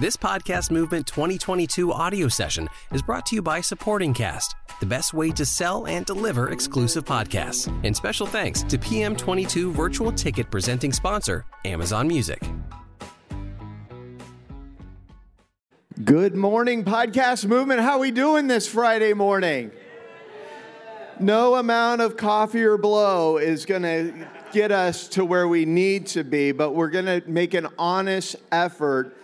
This Podcast Movement 2022 audio session is brought to you by Supporting Cast, the best way to sell and deliver exclusive podcasts. And special thanks to PM22 virtual ticket presenting sponsor, Amazon Music. Good morning, podcast movement. How we doing this Friday morning? No amount of coffee or blow is going to get us to where we need to be, but we're going to make an honest effort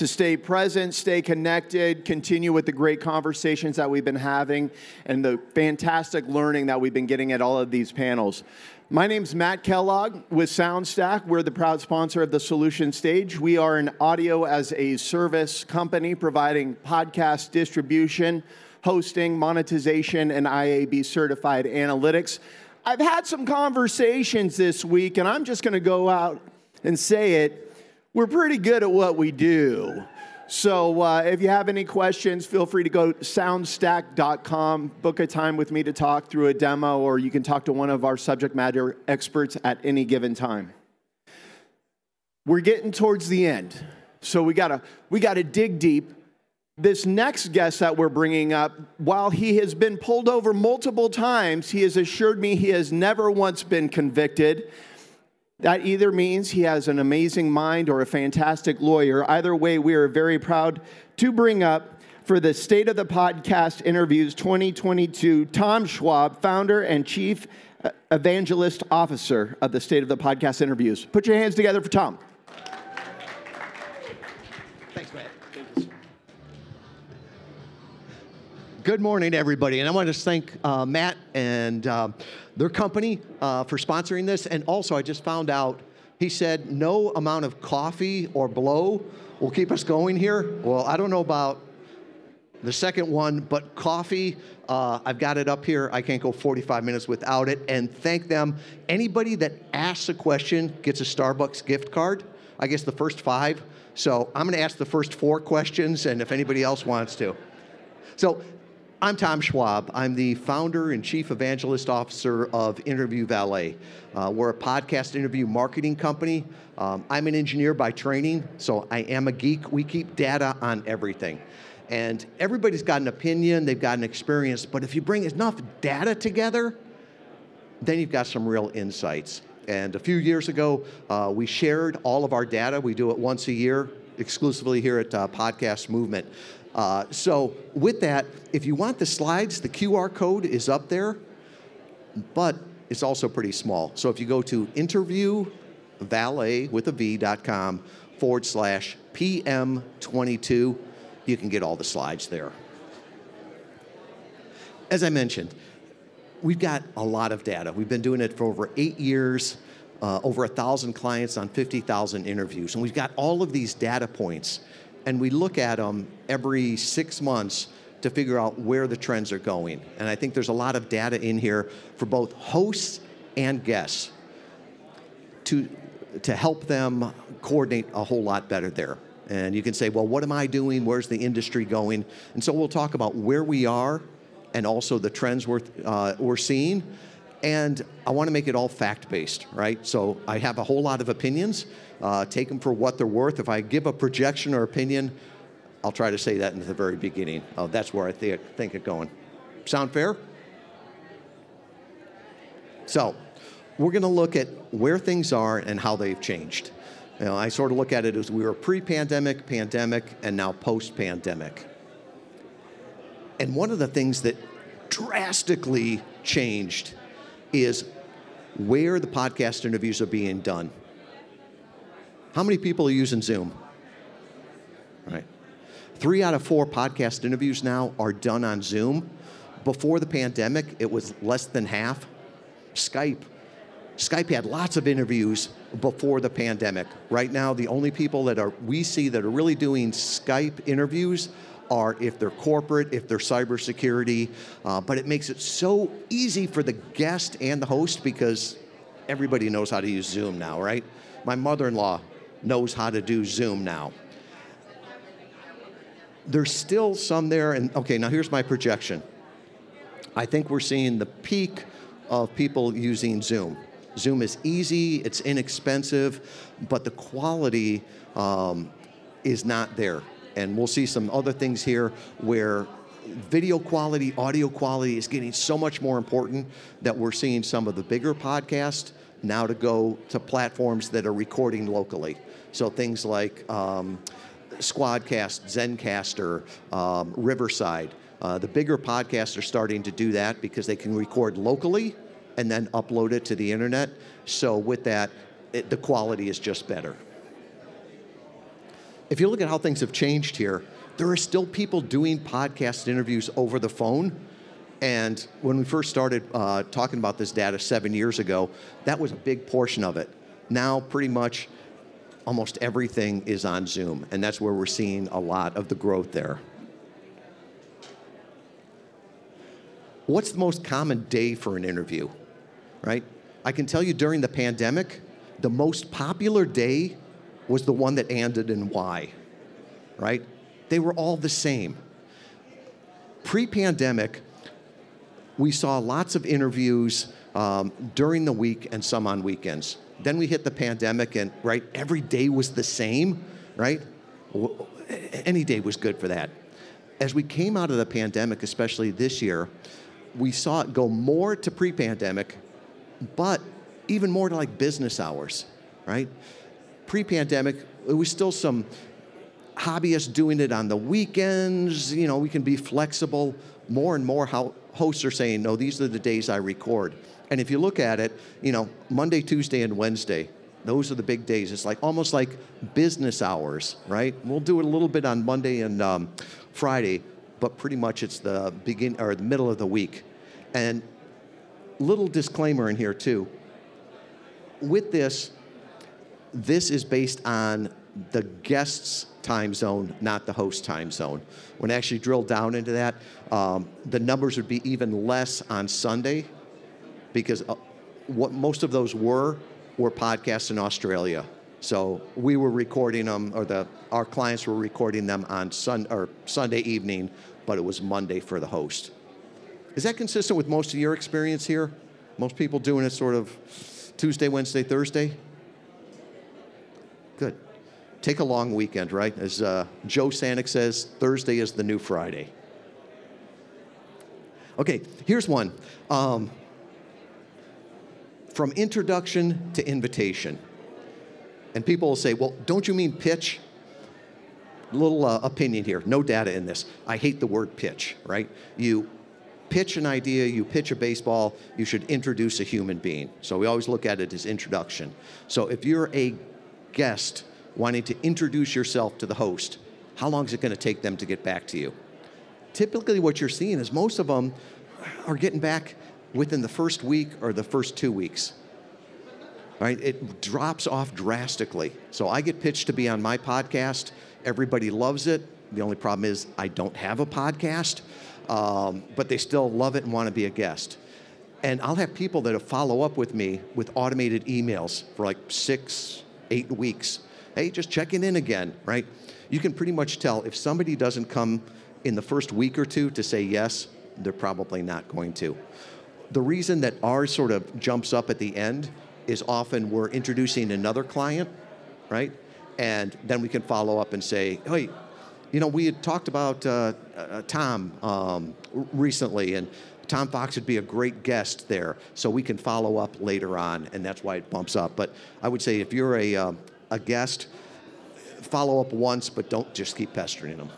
to stay present, stay connected, continue with the great conversations that we've been having and the fantastic learning that we've been getting at all of these panels. My name's Matt Kellogg with SoundStack. We're the proud sponsor of the Solution Stage. We are an audio as a service company providing podcast distribution, hosting, monetization, and IAB certified analytics. I've had some conversations this week, and I'm just going to go out and say it. We're pretty good at what we do. So uh, if you have any questions, feel free to go to soundstack.com, book a time with me to talk through a demo, or you can talk to one of our subject matter experts at any given time. We're getting towards the end, so we gotta, we gotta dig deep. This next guest that we're bringing up, while he has been pulled over multiple times, he has assured me he has never once been convicted. That either means he has an amazing mind or a fantastic lawyer. Either way, we are very proud to bring up for the State of the Podcast Interviews 2022 Tom Schwab, founder and chief uh, evangelist officer of the State of the Podcast Interviews. Put your hands together for Tom. Thanks, Matt. Good morning, everybody. And I want to thank uh, Matt and uh, their company uh, for sponsoring this. And also, I just found out he said no amount of coffee or blow will keep us going here. Well, I don't know about the second one, but coffee, uh, I've got it up here. I can't go 45 minutes without it. And thank them. Anybody that asks a question gets a Starbucks gift card. I guess the first five. So I'm going to ask the first four questions, and if anybody else wants to. So I'm Tom Schwab. I'm the founder and chief evangelist officer of Interview Valet. Uh, we're a podcast interview marketing company. Um, I'm an engineer by training, so I am a geek. We keep data on everything. And everybody's got an opinion, they've got an experience, but if you bring enough data together, then you've got some real insights. And a few years ago, uh, we shared all of our data. We do it once a year exclusively here at uh, Podcast Movement. Uh, so with that, if you want the slides, the QR code is up there, but it's also pretty small. So if you go to interviewvalet with a V.com forward slash PM22, you can get all the slides there. As I mentioned, we've got a lot of data. We've been doing it for over eight years, uh, over a thousand clients on 50,000 interviews, and we've got all of these data points and we look at them every six months to figure out where the trends are going. And I think there's a lot of data in here for both hosts and guests to, to help them coordinate a whole lot better there. And you can say, well, what am I doing? Where's the industry going? And so we'll talk about where we are and also the trends we're, uh, we're seeing. And I want to make it all fact based, right? So I have a whole lot of opinions uh, take them for what they're worth. If I give a projection or opinion, I'll try to say that in the very beginning. Uh, that's where I th- think it going. Sound fair? So, we're going to look at where things are and how they've changed. You know, I sort of look at it as we were pre-pandemic, pandemic, and now post-pandemic. And one of the things that drastically changed is where the podcast interviews are being done. How many people are using Zoom? Right. Three out of four podcast interviews now are done on Zoom. Before the pandemic, it was less than half. Skype. Skype had lots of interviews before the pandemic. Right now, the only people that are we see that are really doing Skype interviews are if they're corporate, if they're cybersecurity. Uh, but it makes it so easy for the guest and the host because everybody knows how to use Zoom now, right? My mother-in-law knows how to do Zoom now. There's still some there, and okay, now here's my projection. I think we're seeing the peak of people using Zoom. Zoom is easy, it's inexpensive, but the quality um, is not there. And we'll see some other things here where video quality, audio quality is getting so much more important that we're seeing some of the bigger podcasts now to go to platforms that are recording locally. So things like um, Squadcast, Zencastr, um, Riverside. Uh, the bigger podcasts are starting to do that because they can record locally and then upload it to the internet. So with that, it, the quality is just better. If you look at how things have changed here, there are still people doing podcast interviews over the phone. And when we first started uh, talking about this data seven years ago, that was a big portion of it. Now, pretty much almost everything is on Zoom, and that's where we're seeing a lot of the growth there. What's the most common day for an interview, right? I can tell you during the pandemic, the most popular day was the one that ended in Y, right? They were all the same. Pre pandemic, we saw lots of interviews um, during the week and some on weekends. Then we hit the pandemic, and right, every day was the same, right? Any day was good for that. As we came out of the pandemic, especially this year, we saw it go more to pre pandemic, but even more to like business hours, right? Pre pandemic, it was still some hobbyists doing it on the weekends. You know, we can be flexible. More and more how hosts are saying, no, these are the days I record. And if you look at it, you know, Monday, Tuesday, and Wednesday, those are the big days. It's like almost like business hours, right? We'll do it a little bit on Monday and um, Friday, but pretty much it's the begin or the middle of the week. And little disclaimer in here too. With this, this is based on the guest's time zone, not the host time zone. When I actually drill down into that, um, the numbers would be even less on Sunday because uh, what most of those were were podcasts in Australia. So we were recording them, or the our clients were recording them on sun or Sunday evening, but it was Monday for the host. Is that consistent with most of your experience here? Most people doing it sort of Tuesday, Wednesday, Thursday. Good. Take a long weekend, right? As uh, Joe Sanok says, Thursday is the new Friday. Okay, here's one. Um, from introduction to invitation. And people will say, well, don't you mean pitch? Little uh, opinion here, no data in this. I hate the word pitch, right? You pitch an idea, you pitch a baseball, you should introduce a human being. So we always look at it as introduction. So if you're a guest wanting to introduce yourself to the host, how long is it going to take them to get back to you? Typically, what you're seeing is most of them are getting back within the first week or the first two weeks. Right? It drops off drastically. So I get pitched to be on my podcast. Everybody loves it. The only problem is I don't have a podcast, um, but they still love it and want to be a guest. And I'll have people that will follow up with me with automated emails for like six, eight weeks. Hey, just checking in again, right? You can pretty much tell if somebody doesn't come in the first week or two to say yes, they're probably not going to. The reason that ours sort of jumps up at the end is often we're introducing another client, right? And then we can follow up and say, hey, you know, we had talked about uh, uh, Tom um, recently, and Tom Fox would be a great guest there. So we can follow up later on, and that's why it bumps up. But I would say if you're a, uh, a guest, follow up once, but don't just keep pestering them.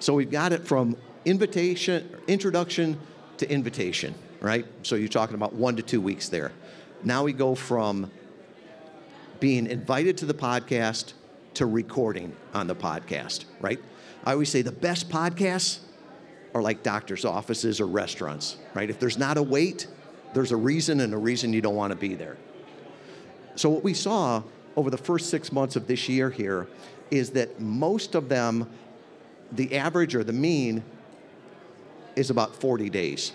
So we've got it from invitation, introduction to invitation, right? So you're talking about one to two weeks there. Now we go from being invited to the podcast to recording on the podcast, right? I always say the best podcasts are like doctor's offices or restaurants, right? If there's not a wait, there's a reason and a reason you don't want to be there. So what we saw over the first six months of this year here is that most of them, the average or the mean is about 40 days.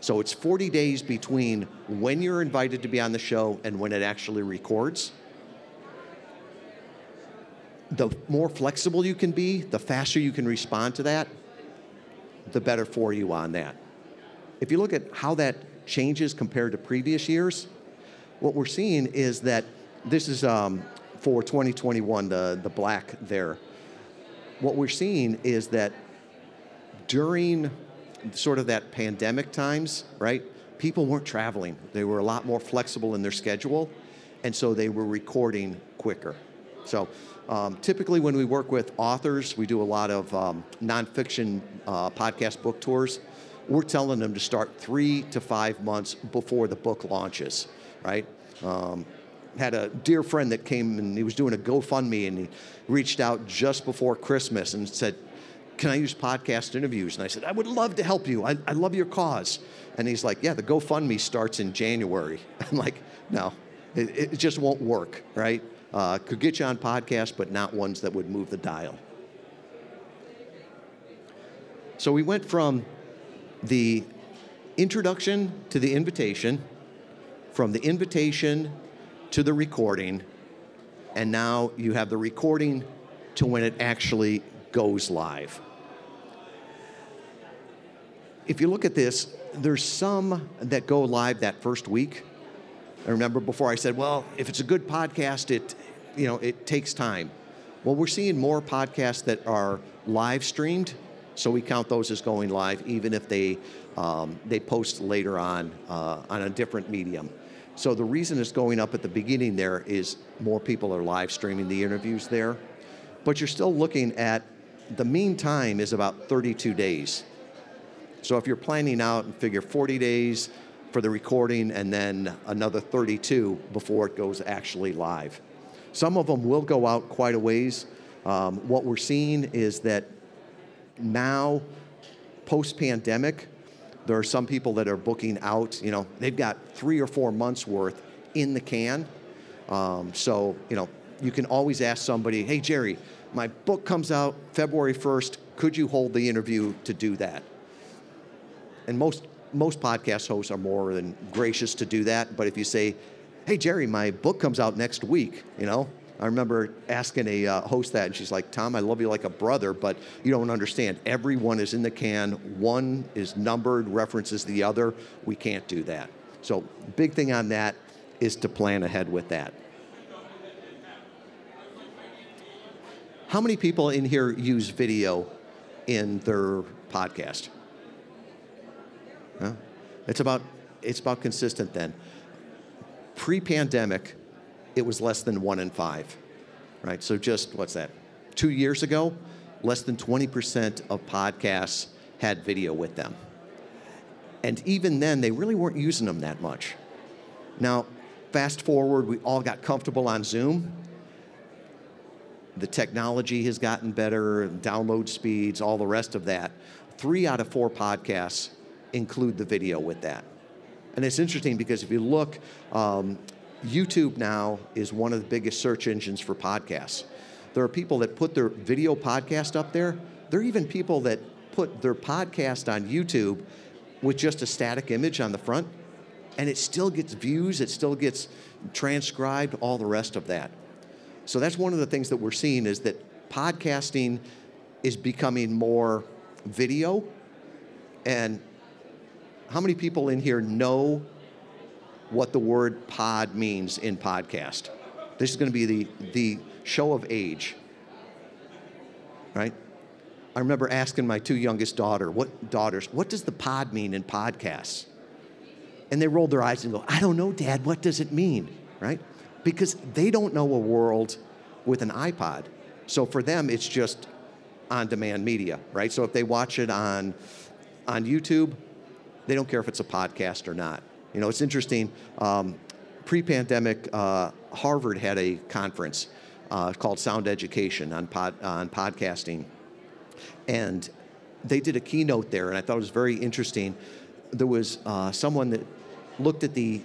So it's 40 days between when you're invited to be on the show and when it actually records. The more flexible you can be, the faster you can respond to that, the better for you on that. If you look at how that changes compared to previous years, what we're seeing is that this is um, for 2021, the, the black there. What we're seeing is that during sort of that pandemic times, right, people weren't traveling. They were a lot more flexible in their schedule, and so they were recording quicker. So um, typically, when we work with authors, we do a lot of um, nonfiction uh, podcast book tours. We're telling them to start three to five months before the book launches, right? Um, had a dear friend that came and he was doing a GoFundMe and he reached out just before Christmas and said, Can I use podcast interviews? And I said, I would love to help you. I, I love your cause. And he's like, Yeah, the GoFundMe starts in January. I'm like, No, it, it just won't work, right? Uh, could get you on podcasts, but not ones that would move the dial. So we went from the introduction to the invitation, from the invitation to the recording, and now you have the recording to when it actually goes live. If you look at this, there's some that go live that first week. I remember before I said, well, if it's a good podcast, it, you know, it takes time. Well, we're seeing more podcasts that are live streamed, so we count those as going live, even if they um, they post later on uh, on a different medium. So the reason it's going up at the beginning there is more people are live streaming the interviews there, but you're still looking at the mean time is about 32 days. So if you're planning out and figure 40 days for the recording and then another 32 before it goes actually live. Some of them will go out quite a ways. Um, what we're seeing is that now, post pandemic, there are some people that are booking out, you know, they've got three or four months worth in the can. Um, so, you know, you can always ask somebody, hey, Jerry, my book comes out February 1st. Could you hold the interview to do that? And most, most podcast hosts are more than gracious to do that. But if you say, hey, Jerry, my book comes out next week, you know, I remember asking a uh, host that, and she's like, Tom, I love you like a brother, but you don't understand. Everyone is in the can. One is numbered, references the other. We can't do that. So, big thing on that is to plan ahead with that. How many people in here use video in their podcast? It's about it's about consistent then. Pre-pandemic, it was less than one in five, right? So just what's that? Two years ago, less than 20% of podcasts had video with them. And even then, they really weren't using them that much. Now, fast forward, we all got comfortable on Zoom. The technology has gotten better, download speeds, all the rest of that. Three out of four podcasts include the video with that. And it's interesting because if you look, um, YouTube now is one of the biggest search engines for podcasts. There are people that put their video podcast up there. There are even people that put their podcast on YouTube with just a static image on the front, and it still gets views, it still gets transcribed, all the rest of that. So that's one of the things that we're seeing is that podcasting is becoming more video. And how many people in here know what the word pod means in podcast. This is going to be the, the show of age, right? I remember asking my two youngest daughter, what daughters, what does the pod mean in podcasts? And they rolled their eyes and go, I don't know, Dad, what does it mean? Right? Because they don't know a world with an iPod. So for them, it's just on demand media, right? So if they watch it on, on YouTube, they don't care if it's a podcast or not. You know, it's interesting. Um, pre-pandemic, uh, Harvard had a conference uh, called Sound Education on pod, on podcasting, and they did a keynote there, and I thought it was very interesting. There was uh, someone that looked at the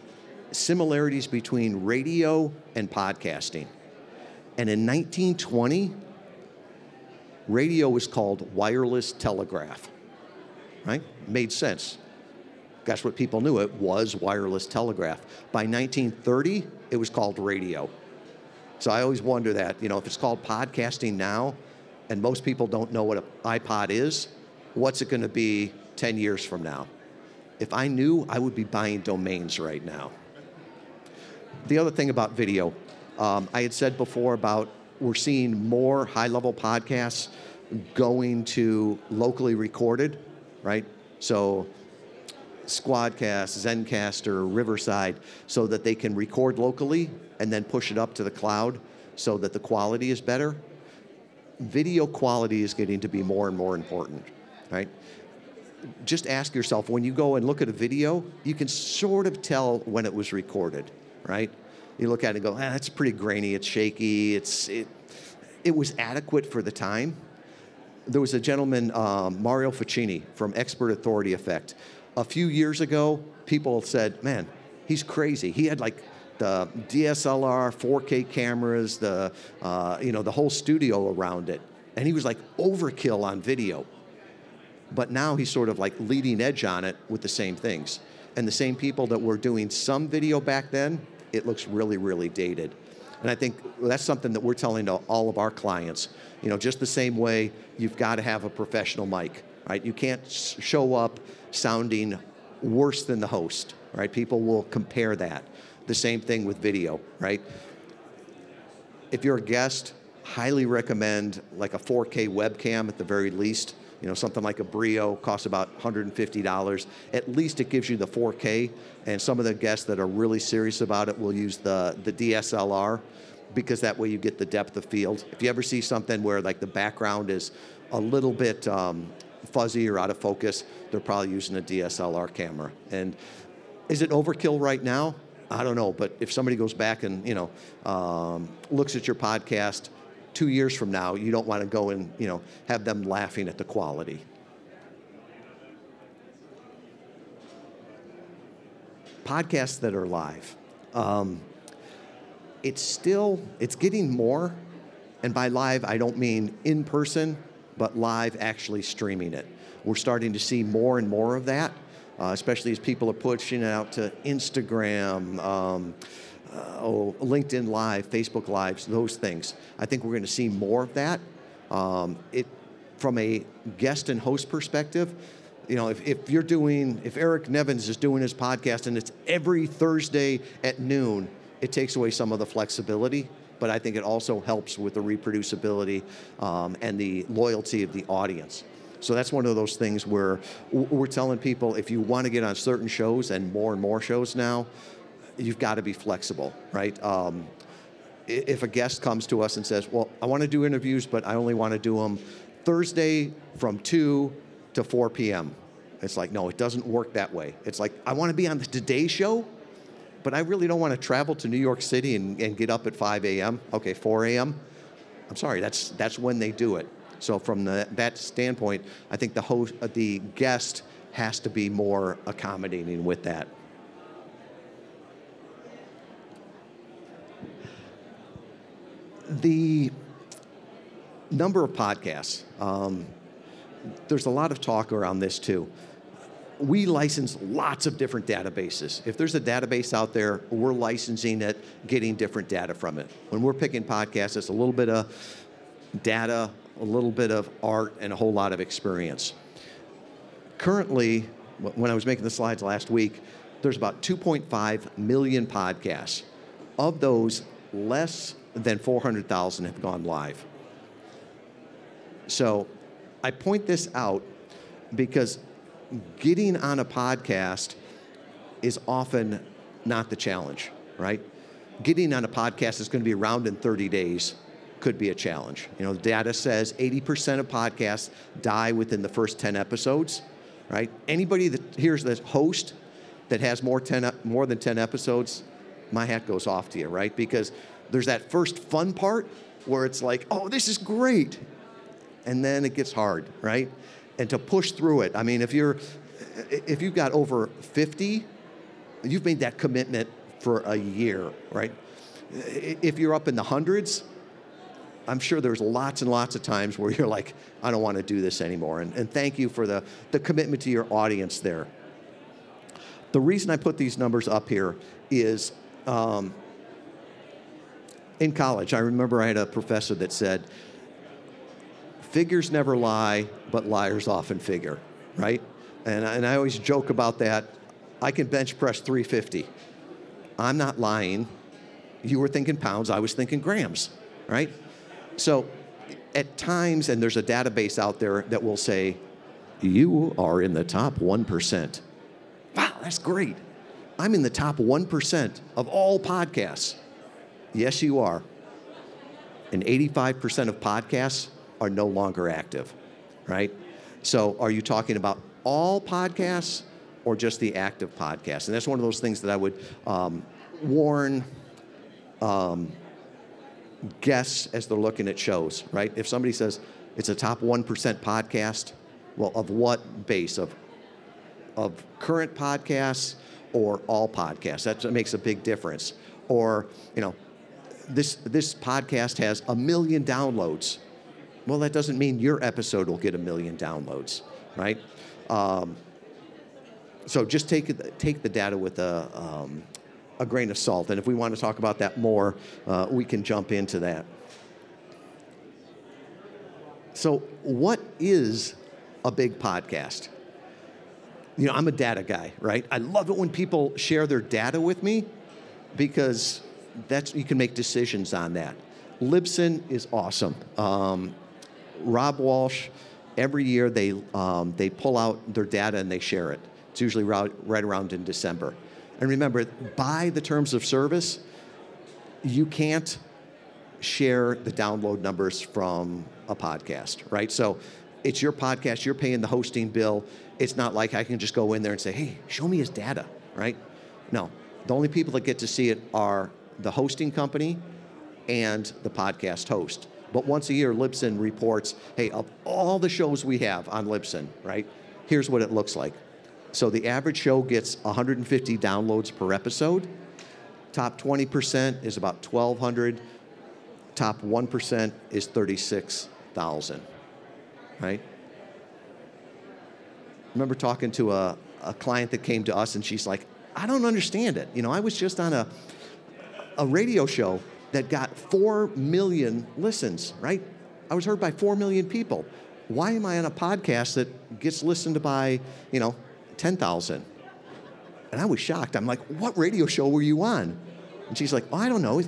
similarities between radio and podcasting, and in 1920, radio was called wireless telegraph. Right? Made sense that's what people knew. It was wireless telegraph. By 1930, it was called radio. So I always wonder that, you know, if it's called podcasting now, and most people don't know what an iPod is, what's it going to be 10 years from now? If I knew, I would be buying domains right now. The other thing about video, Um, I had said before about we're seeing more high level podcasts going to locally recorded, right? So Squadcast, Zencastr, Riverside, so that they can record locally and then push it up to the cloud so that the quality is better. Video quality is getting to be more and more important, right? Just ask yourself when you go and look at a video, you can sort of tell when it was recorded, right? You look at it and go, ah, that's pretty grainy, it's shaky, it's, it, it was adequate for the time. There was a gentleman, um, Mario Ficini from Expert Authority Effect. A few years ago, people said, man, he's crazy. He had like the DSLR, 4K cameras, the, uh, you know, the whole studio around it. And he was like overkill on video. But now he's sort of like leading edge on it with the same things. And the same people that were doing some video back then, it looks really, really dated. And I think that's something that we're telling to all of our clients. You know, just the same way you've got to have a professional mic, right? You can't show up sounding worse than the host, right? People will compare that. The same thing with video, right? If you're a guest, highly recommend like a 4K webcam at the very least. You know, something like a Brio costs about $150. At least it gives you the 4K, and some of the guests that are really serious about it will use the, the DSLR because that way you get the depth of field. If you ever see something where like the background is a little bit um, fuzzy or out of focus, they're probably using a DSLR camera. And is it overkill right now? I don't know, but if somebody goes back and you know um, looks at your podcast two years from now, you don't want to go and you know have them laughing at the quality. Podcasts that are live, um, it's still it's getting more, and by live I don't mean in person, but live actually streaming it. We're starting to see more and more of that uh, especially as people are pushing it out to Instagram, um, uh, oh, LinkedIn Live, Facebook Lives, those things. I think we're going to see more of that. Um, it, from a guest and host perspective, you know, if, if you're doing, if Eric Nevins is doing his podcast and it's every Thursday at noon, it takes away some of the flexibility but I think it also helps with the reproducibility um, and the loyalty of the audience. So that's one of those things where we're telling people if you want to get on certain shows and more and more shows now, you've got to be flexible, right? Um, if a guest comes to us and says, "Well, I want to do interviews, but I only want to do them Thursday from 2 to 4 p.m." It's like, no, it doesn't work that way. It's like, I want to be on the Today Show, but I really don't want to travel to New York City and, and get up at 5 a.m. Okay, 4 a.m. I'm sorry, that's that's when they do it. So from the, that standpoint, I think the host, uh, the guest has to be more accommodating with that. The number of podcasts. Um, there's a lot of talk around this too. We license lots of different databases. If there's a database out there, we're licensing it, getting different data from it. When we're picking podcasts, it's a little bit of data, a little bit of art, and a whole lot of experience. Currently, when I was making the slides last week, there's about 2.5 million podcasts. Of those, less than 400,000 have gone live. So I point this out because getting on a podcast is often not the challenge, right? Getting on a podcast is going to be around in 30 days could be a challenge. You know, the data says 80% of podcasts die within the first 10 episodes, right? Anybody that hears this host that has more, 10, more than 10 episodes, my hat goes off to you, right? Because there's that first fun part where it's like, oh, this is great. And then it gets hard, right? And to push through it, I mean, if you're, if you've got over 50, you've made that commitment for a year, right? If you're up in the hundreds, I'm sure there's lots and lots of times where you're like, I don't want to do this anymore. And, and thank you for the, the commitment to your audience there. The reason I put these numbers up here is um, in college, I remember I had a professor that said, figures never lie, but liars often figure, right? And, and I always joke about that. I can bench press 350. I'm not lying You were thinking pounds, I was thinking grams, right? So at times, and there's a database out there that will say, you are in the top 1%. Wow, that's great. I'm in the top 1% of all podcasts. Yes, you are. And 85% of podcasts are no longer active, right? So are you talking about all podcasts or just the active podcasts? And that's one of those things that I would um, warn um, guests as they're looking at shows, right? If somebody says it's a top 1% podcast, well, of what base? Of, of current podcasts or all podcasts? That's, That makes a big difference. Or, you know, this, this podcast has a million downloads. Well, that doesn't mean your episode will get a million downloads, right? Um, so just take, take the data with a, um, a grain of salt. And if we want to talk about that more, uh, we can jump into that. So, what is a big podcast? You know, I'm a data guy, right? I love it when people share their data with me because that's you can make decisions on that. Libsyn is awesome. Um, Rob Walch, every year they um, they pull out their data and they share it. It's usually right, right around in December. And remember, by the terms of service, you can't share the download numbers from a podcast, right? So it's your podcast, you're paying the hosting bill. It's not like I can just go in there and say, hey, show me his data, right? No. The only people that get to see it are the hosting company and the podcast host. But once a year, Libsyn reports, hey, of all the shows we have on Libsyn, right, here's what it looks like. So the average show gets 150 downloads per episode. Top 20% is about 1,200. Top 1% is 36,000, right? remember talking to a, a client that came to us and she's like, I don't understand it. You know, I was just on a, a radio show that got 4 million listens, right? I was heard by 4 million people. Why am I on a podcast that gets listened to by, you know, 10,000. And I was shocked. I'm like, what radio show were you on? And she's like, oh, I don't know.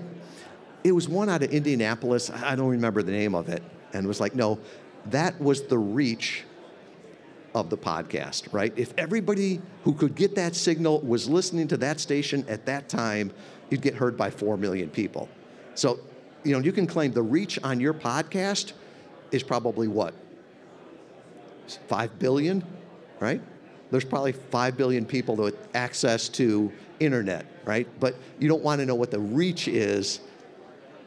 It was one out of Indianapolis. I don't remember the name of it. And was like, no, that was the reach of the podcast, right? If everybody who could get that signal was listening to that station at that time, you'd get heard by 4 million people. So, you know, you can claim the reach on your podcast is probably what? 5 billion, right? there's probably 5 billion people with access to internet, right? But you don't want to know what the reach is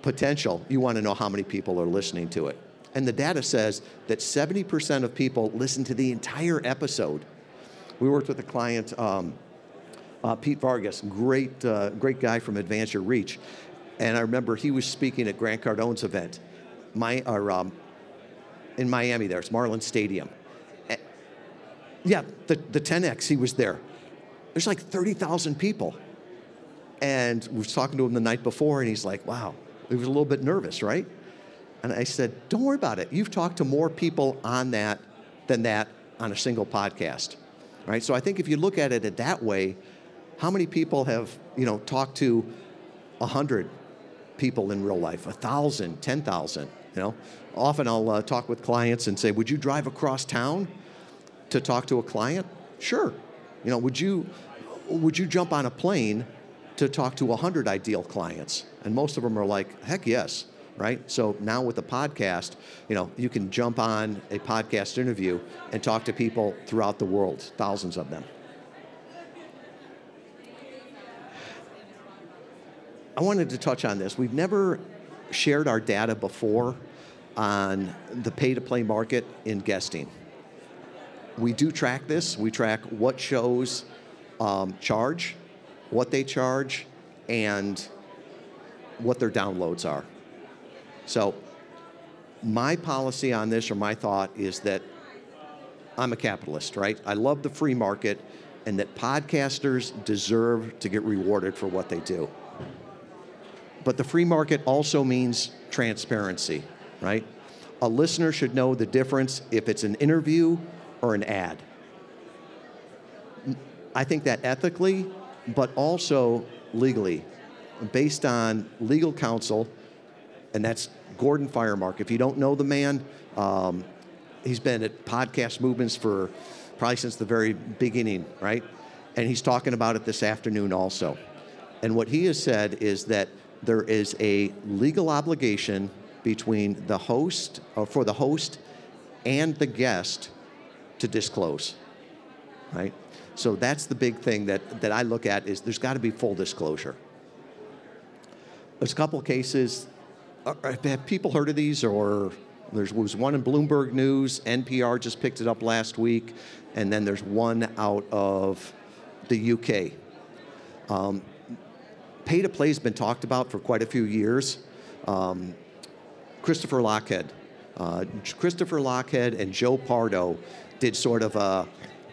potential. You want to know how many people are listening to it. And the data says that 70% of people listen to the entire episode. We worked with a client, um, uh, Pete Vargas, great, uh, great guy from Advance Your Reach. And I remember he was speaking at Grant Cardone's event my, or, um, in Miami there. It's Marlin Stadium. Yeah, the, the 10X, he was there. There's like 30,000 people. And we was talking to him the night before, and he's like, wow, he was a little bit nervous, right? And I said, don't worry about it. You've talked to more people on that than that on a single podcast, right? So I think if you look at it that way, how many people have, you know, talked to 100 people in real life, 1,000, 10,000, you know? Often I'll uh, talk with clients and say, would you drive across town? to talk to a client? Sure. You know, would you would you jump on a plane to talk to 100 ideal clients? And most of them are like, heck yes, right? So now with the podcast, you know, you can jump on a podcast interview and talk to people throughout the world, thousands of them. I wanted to touch on this. We've never shared our data before on the pay to play market in guesting we do track this. We track what shows um, charge, what they charge, and what their downloads are. So, my policy on this, or my thought, is that I'm a capitalist, right? I love the free market, and that podcasters deserve to get rewarded for what they do. But the free market also means transparency, right? A listener should know the difference if it's an interview or an ad. I think that ethically, but also legally, based on legal counsel, and that's Gordon Firemark. If you don't know the man, um, he's been at podcast movements for probably since the very beginning, right? And he's talking about it this afternoon also. And what he has said is that there is a legal obligation between the host, or for the host and the guest to disclose, right? So that's the big thing that, that I look at is there's got to be full disclosure. There's a couple cases. uh, Have people heard of these? Or there was one in Bloomberg News. NPR just picked it up last week, and then there's one out of the UK. Um, pay to play has been talked about for quite a few years. Um, Christopher Lochhead. Uh, Christopher Lochhead and Joe Pardo did sort of a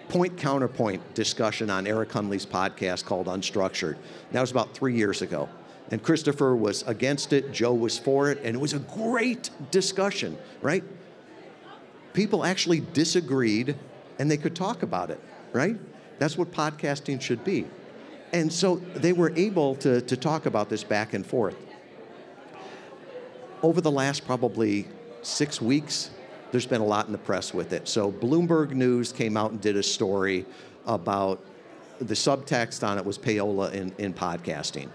point counterpoint discussion on Eric Hunley's podcast called Unstructured. That was about three years ago. And Christopher was against it, Joe was for it, and it was a great discussion, right? People actually disagreed and they could talk about it, right? That's what podcasting should be. And so they were able to, to talk about this back and forth. Over the last probably six weeks, there's been a lot in the press with it. So Bloomberg News came out and did a story about the subtext on it was payola in, in podcasting.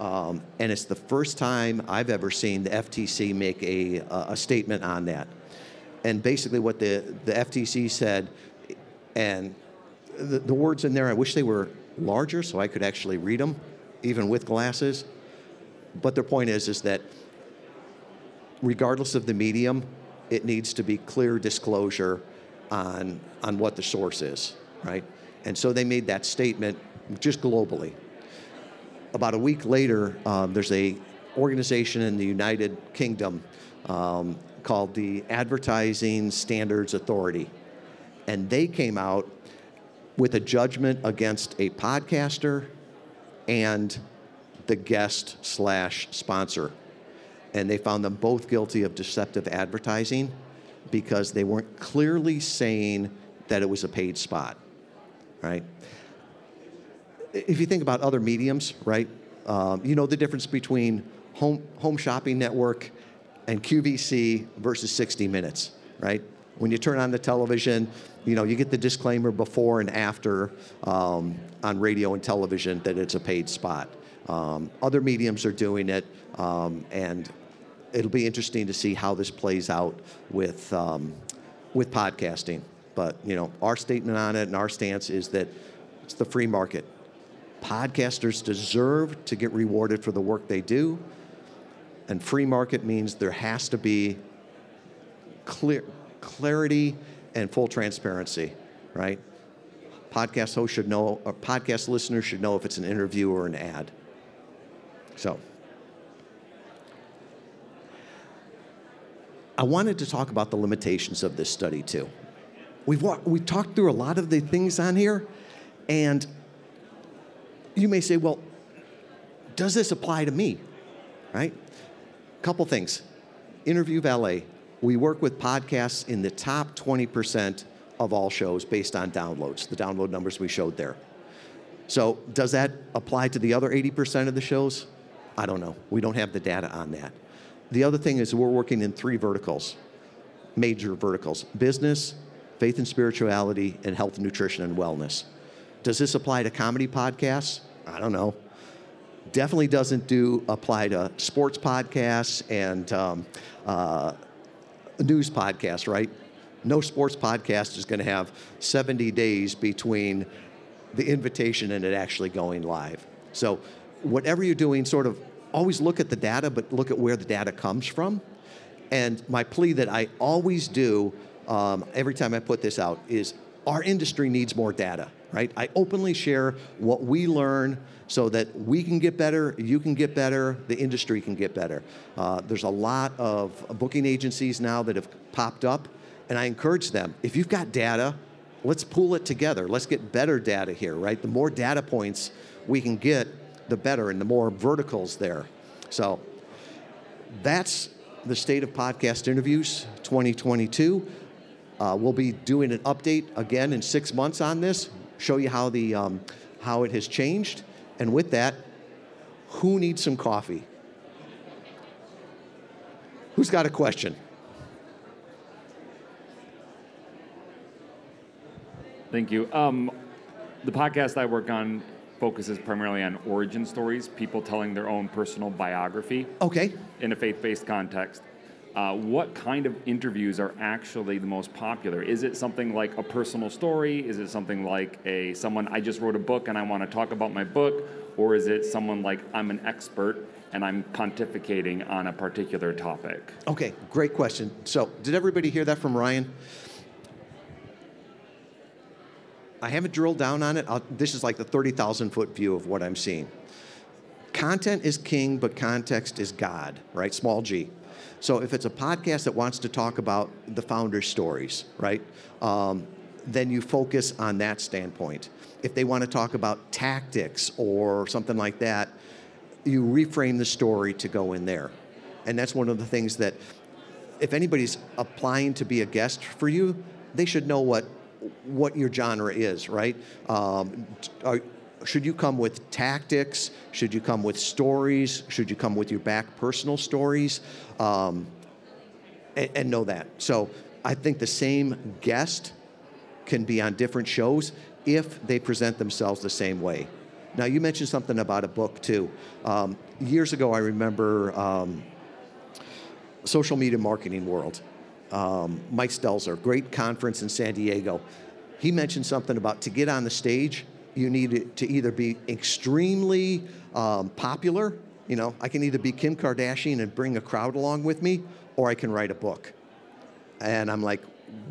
Um, and it's the first time I've ever seen the FTC make a, a statement on that. And basically, what the, the FTC said, and the, the words in there, I wish they were larger so I could actually read them, even with glasses. But their point is, is that regardless of the medium, it needs to be clear disclosure on, on what the source is, right? And so they made that statement just globally. About a week later, um, there's a organization in the United Kingdom um, called the Advertising Standards Authority, and they came out with a judgment against a podcaster and the guest slash sponsor and they found them both guilty of deceptive advertising because they weren't clearly saying that it was a paid spot, right? If you think about other mediums, right, um, you know the difference between home, home shopping network and QVC versus 60 Minutes, right? When you turn on the television, you know, you get the disclaimer before and after um, on radio and television that it's a paid spot. Um, other mediums are doing it, um, and it'll be interesting to see how this plays out with um, with podcasting. But you know, our statement on it and our stance is that it's the free market. Podcasters deserve to get rewarded for the work they do, and free market means there has to be clear clarity and full transparency, right? Podcast hosts should know, or podcast listeners should know if it's an interview or an ad. So. I wanted to talk about the limitations of this study too. We've, we've talked through a lot of the things on here, and you may say, well, does this apply to me? Right? Couple things. Interview Valet. We work with podcasts in the top 20% of all shows based on downloads, the download numbers we showed there. So, does that apply to the other 80% of the shows? I don't know. We don't have the data on that. The other thing is we're working in three verticals, major verticals business, faith and spirituality, and health, nutrition, and wellness. Does this apply to comedy podcasts? I don't know. Definitely doesn't do apply to sports podcasts and um, uh, news podcast, right? No sports podcast is going to have 70 days between the invitation and it actually going live. So, whatever you're doing, sort of always look at the data, but look at where the data comes from. And my plea that I always do um, every time I put this out is our industry needs more data, right? I openly share what we learn so that we can get better, you can get better, the industry can get better. Uh, there's a lot of booking agencies now that have popped up, and I encourage them if you've got data, let's pool it together. Let's get better data here, right? The more data points we can get, the better, and the more verticals there. So that's the state of podcast interviews 2022. Uh, we'll be doing an update again in six months on this, show you how the um, how it has changed. And with that, Who needs some coffee? Who's got a question? Thank you. Um, the podcast I work on focuses primarily on origin stories, people telling their own personal biography Okay. in a faith-based context. Uh, what kind of interviews are actually the most popular? Is it something like a personal story? Is it something like a someone I just wrote a book and I want to talk about my book, or is it someone like I'm an expert and I'm pontificating on a particular topic? Okay, great question. So, did everybody hear that from Ryan? I haven't drilled down on it. I'll, this is like the 30,000 foot view of what I'm seeing. Content is king, but context is God, right? Small g. So if it's a podcast that wants to talk about the founder's stories, right, um, then you focus on that standpoint. If they want to talk about tactics or something like that, you reframe the story to go in there. And that's one of the things that, if anybody's applying to be a guest for you, they should know what what your genre is, right? Um, are, should you come with tactics? Should you come with stories? Should you come with your back personal stories? Um, and, and know that. So I think the same guest can be on different shows if they present themselves the same way. Now, you mentioned something about a book too. Um, years ago, I remember um, social media marketing world. Um, Mike Stelzner, great conference in San Diego. He mentioned something about to get on the stage, you need to either be extremely um, popular. You know, I can either be Kim Kardashian and bring a crowd along with me, or I can write a book. And I'm like,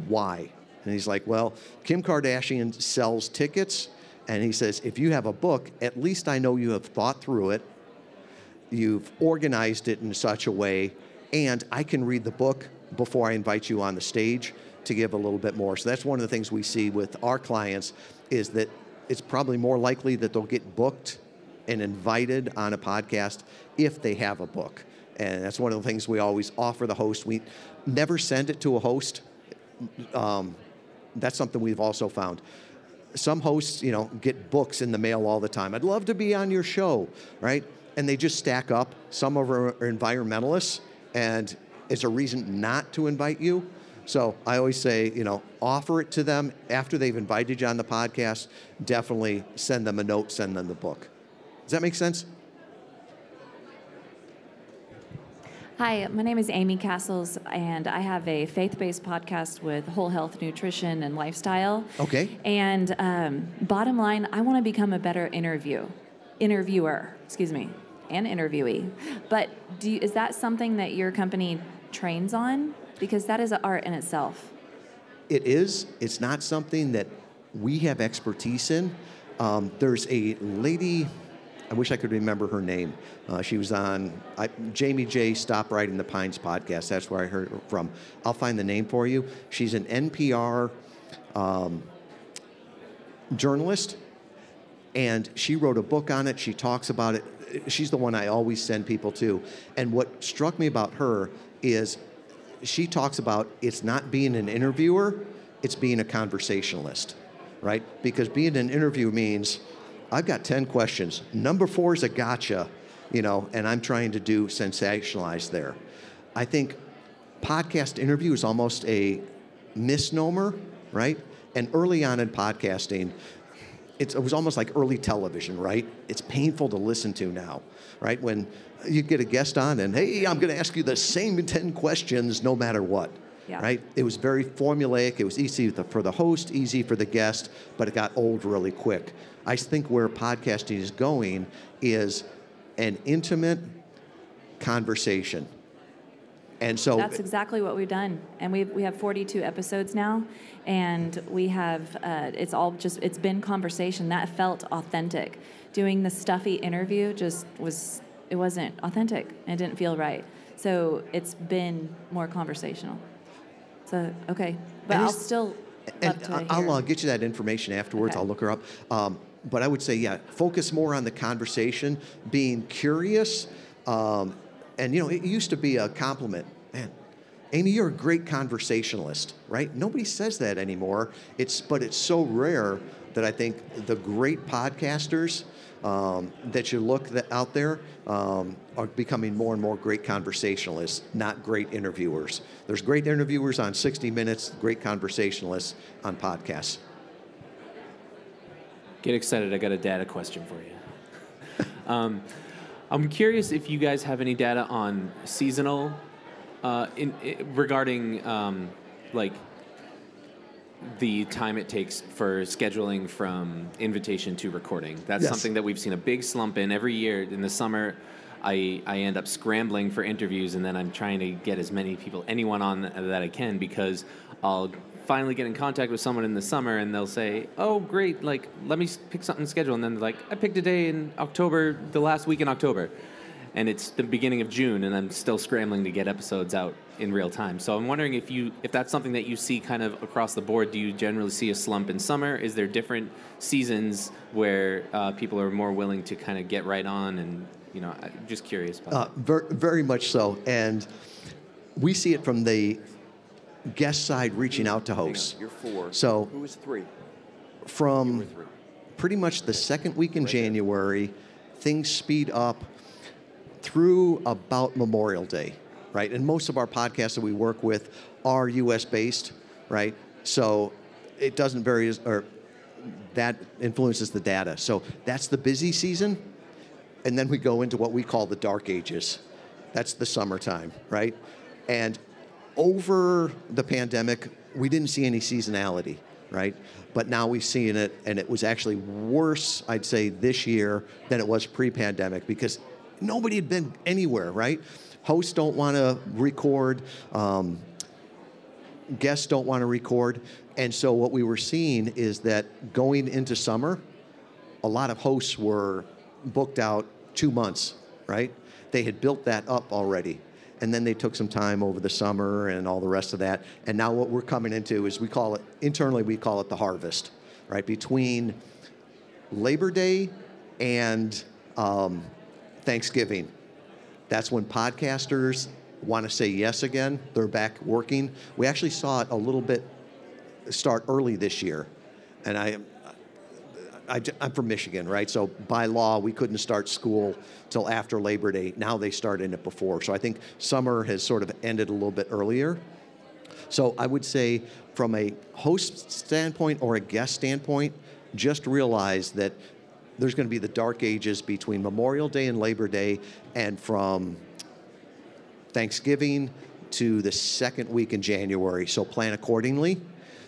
why? And he's like, well, Kim Kardashian sells tickets. And he says, if you have a book, at least I know you have thought through it, you've organized it in such a way, and I can read the book before I invite you on the stage to give a little bit more. So that's one of the things we see with our clients is that it's probably more likely that they'll get booked and invited on a podcast if they have a book. And that's one of the things we always offer the host. We never send it to a host. Um, that's something we've also found. Some hosts, you know, get books in the mail all the time. I'd love to be on your show, right? And they just stack up. Some of them are environmentalists, and it's a reason not to invite you. So I always say, you know, offer it to them after they've invited you on the podcast. Definitely send them a note, send them the book. Does that make sense? Hi, my name is Amy Castles, and I have a faith based podcast with whole health nutrition and lifestyle. Okay. And um, bottom line, I want to become a better interview, interviewer, excuse me, and interviewee. But do you, is that something that your company trains on? Because that is an art in itself. It is. It's not something that we have expertise in. Um, there's a lady, I wish I could remember her name. Uh, she was on I, Jamie J. Stop Writing the Pines podcast. That's where I heard her from. I'll find the name for you. She's an NPR um, journalist, and she wrote a book on it. She talks about it. She's the one I always send people to. And what struck me about her is she talks about it's not being an interviewer, it's being a conversationalist, right? Because being an interview means I've got 10 questions. Number four is a gotcha, you know, and I'm trying to do sensationalize there. I think podcast interview is almost a misnomer, right? And early on in podcasting, it was almost like early television, right? It's painful to listen to now, right? When you get a guest on and, hey, I'm going to ask you the same 10 questions no matter what. Yeah. Right? It was very formulaic. It was easy for the host, easy for the guest, but it got old really quick. I think where podcasting is going is an intimate conversation. And so That's exactly what we've done, and we we have 42 episodes now, and we have uh, it's all just it's been conversation that felt authentic. Doing the stuffy interview just was it wasn't authentic. and It didn't feel right. So it's been more conversational. So okay, but I'll still And to I- I'll uh, get you that information afterwards. Okay. I'll look her up. Um, but I would say, yeah, focus more on the conversation, being curious. Um, and, you know, it used to be a compliment. Man, Amy, you're a great conversationalist, right? Nobody says that anymore. It's, but it's so rare. that I think the great podcasters um, that you look out there um, are becoming more and more great conversationalists, not great interviewers. There's great interviewers on 60 Minutes, great conversationalists on podcasts. Get excited! I got a data question for you. um, I'm curious if you guys have any data on seasonal, uh, in, in, regarding um, like the time it takes for scheduling from invitation to recording. That's Yes. something that we've seen a big slump in every year. In the summer, I, I end up scrambling for interviews, and then I'm trying to get as many people, anyone on that I can, because I'll finally get in contact with someone in the summer, and they'll say, "Oh, great! Like, let me pick something schedule." And then they're like, "I picked a day in October, the last week in October." and it's the beginning of June, and I'm still scrambling to get episodes out in real time. So I'm wondering if you if that's something that you see kind of across the board. Do you generally see a slump in summer? Is there different seasons where uh, people are more willing to kind of get right on? And you know, I'm just curious about. Uh, ver- very much so. And we see it from the guest side reaching out to hosts. You're four. So Who is three? from pretty much the second week in January, things speed up through about Memorial Day, right? And most of our podcasts that we work with are US based, right? So it doesn't vary, as- or that influences the data. So that's the busy season. And then we go into what we call the dark ages. That's the summertime, right? And over the pandemic, we didn't see any seasonality, right? But now we've seen it, and it was actually worse, I'd say, this year than it was pre pandemic because nobody had been anywhere, right? Hosts don't want to record. Um, guests don't want to record. And so what we were seeing is that going into summer, a lot of hosts were booked out two months, right? They had built that up already. And then they took some time over the summer and all the rest of that. And now what we're coming into is we call it, internally, we call it the harvest, right? Between Labor Day and um, Thanksgiving. That's when podcasters want to say yes again. They're back working. We actually saw it a little bit start early this year. And I, I, am from Michigan, right? So by law, we couldn't start school till after Labor Day. Now they start in it before. So I think summer has sort of ended a little bit earlier. So I would say, from a host standpoint or a guest standpoint, just realize that there's going to be the dark ages between Memorial Day and Labor Day, and from Thanksgiving to the second week in January. So plan accordingly.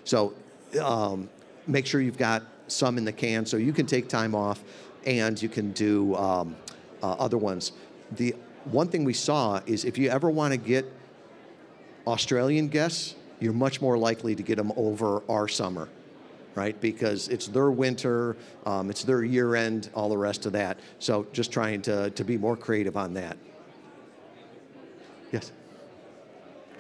So um, make sure you've got some in the can so you can take time off and you can do um, uh, other ones. The one thing we saw is if you ever want to get Australian guests, you're much more likely to get them over our summer, right? Because it's their winter, um, it's their year end, all the rest of that. So just trying to, to be more creative on that. Yes.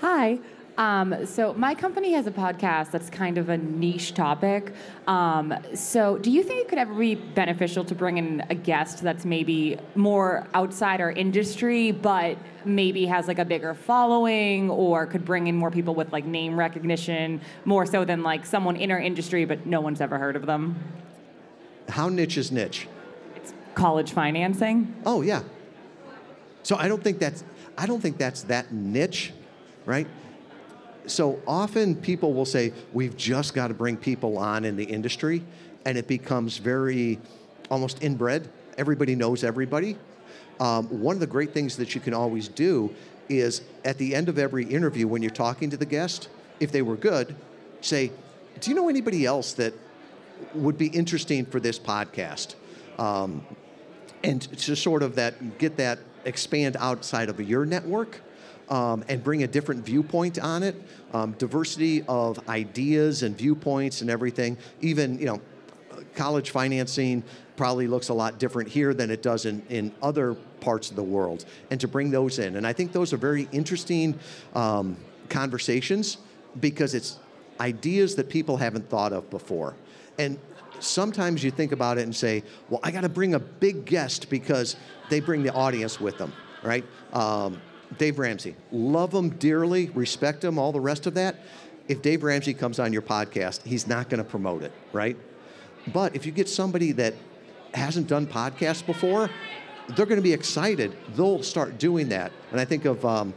Hi. Um, so my company has a podcast that's kind of a niche topic. Um, so do you think it could ever be beneficial to bring in a guest that's maybe more outside our industry, but maybe has like a bigger following, or could bring in more people with like name recognition, more so than like someone in our industry, but no one's ever heard of them? How niche is niche? It's college financing. Oh yeah. So I don't think that's I don't think that's that niche, right? So often people will say we've just got to bring people on in the industry, and it becomes very almost inbred. Everybody knows everybody. Um, one of the great things that you can always do is at the end of every interview, when you're talking to the guest, if they were good, say, "Do you know anybody else that would be interesting for this podcast?" Um, and to sort of that get that expand outside of your network um, and bring a different viewpoint on it. Um, diversity of ideas and viewpoints and everything. Even you know college financing probably looks a lot different here than it does in, in other parts of the world. And to bring those in. And i think those are very interesting um, conversations because it's ideas that people haven't thought of before. And sometimes you think about it and say, well, I got to bring a big guest because they bring the audience with them, right? Um, Dave Ramsey, love him dearly, respect him, all the rest of that. If Dave Ramsey comes on your podcast, he's not going to promote it, right? But if you get somebody that hasn't done podcasts before, they're going to be excited. They'll start doing that. And I think of um,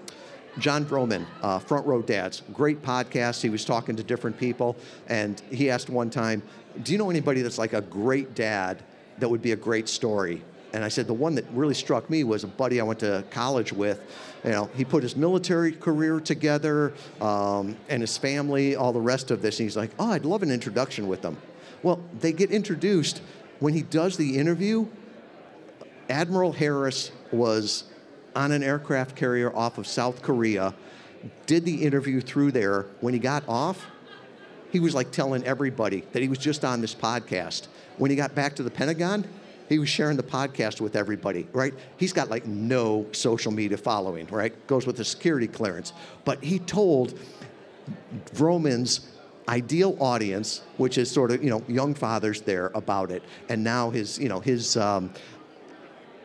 John Vroman, uh, Front Row Dads, great podcast. He was talking to different people, and he asked one time, "Do you know anybody that's like a great dad that would be a great story?" And I said, the one that really struck me was a buddy I went to college with. You know, he put his military career together um, and his family, all the rest of this. And he's like, oh, I'd love an introduction with them. Well, they get introduced. When he does the interview, Admiral Harris was on an aircraft carrier off of South Korea, did the interview through there. When he got off, he was like telling everybody that he was just on this podcast. When he got back to the Pentagon, he was sharing the podcast with everybody, right? He's got like no social media following, right? Goes with the security clearance. But he told Vroman's ideal audience, which is sort of, you know, young fathers there about it. And now his, you know, his, um,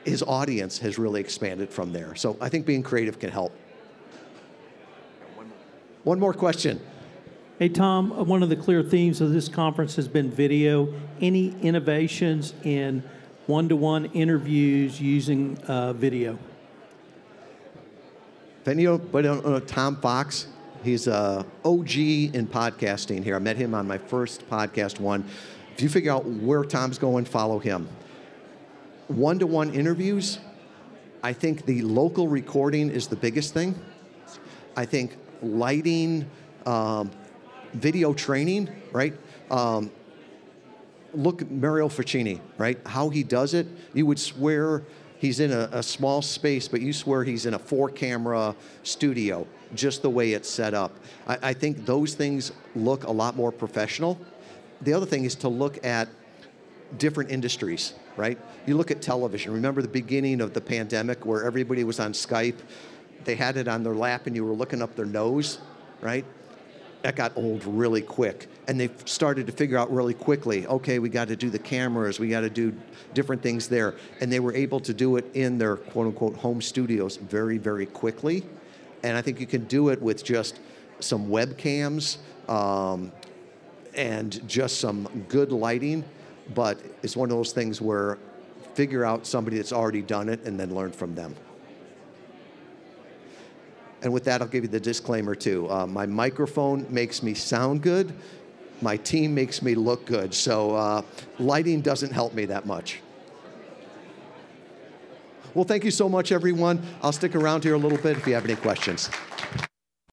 his audience has really expanded from there. So I think being creative can help. One more question. Hey, Tom, one of the clear themes of this conference has been video. Any innovations in one-to-one interviews using uh, video. Video, but know Tom Fox, he's a OG in podcasting here. I met him on my first podcast one. If you figure out where Tom's going, follow him. One-to-one interviews, I think the local recording is the biggest thing. I think lighting, um, video training, right? Um, look Mario Ficini, right? How he does it, you would swear he's in a, a, small space, but you swear he's in a four camera studio, just the way it's set up. I, I think those things look a lot more professional. The other thing is to look at different industries, right? You look at television. Remember the beginning of the pandemic where everybody was on Skype? They had it on their lap and you were looking up their nose, right? That got old really quick. And they started to figure out really quickly okay, we got to do the cameras, we got to do different things there. And they were able to do it in their quote unquote home studios very, very quickly. And I think you can do it with just some webcams um, and just some good lighting. But it's one of those things where figure out somebody that's already done it and then learn from them. And with that, I'll give you the disclaimer too. Uh, my microphone makes me sound good. My team makes me look good. So uh, lighting doesn't help me that much. Well, thank you so much, everyone. I'll stick around here a little bit if you have any questions.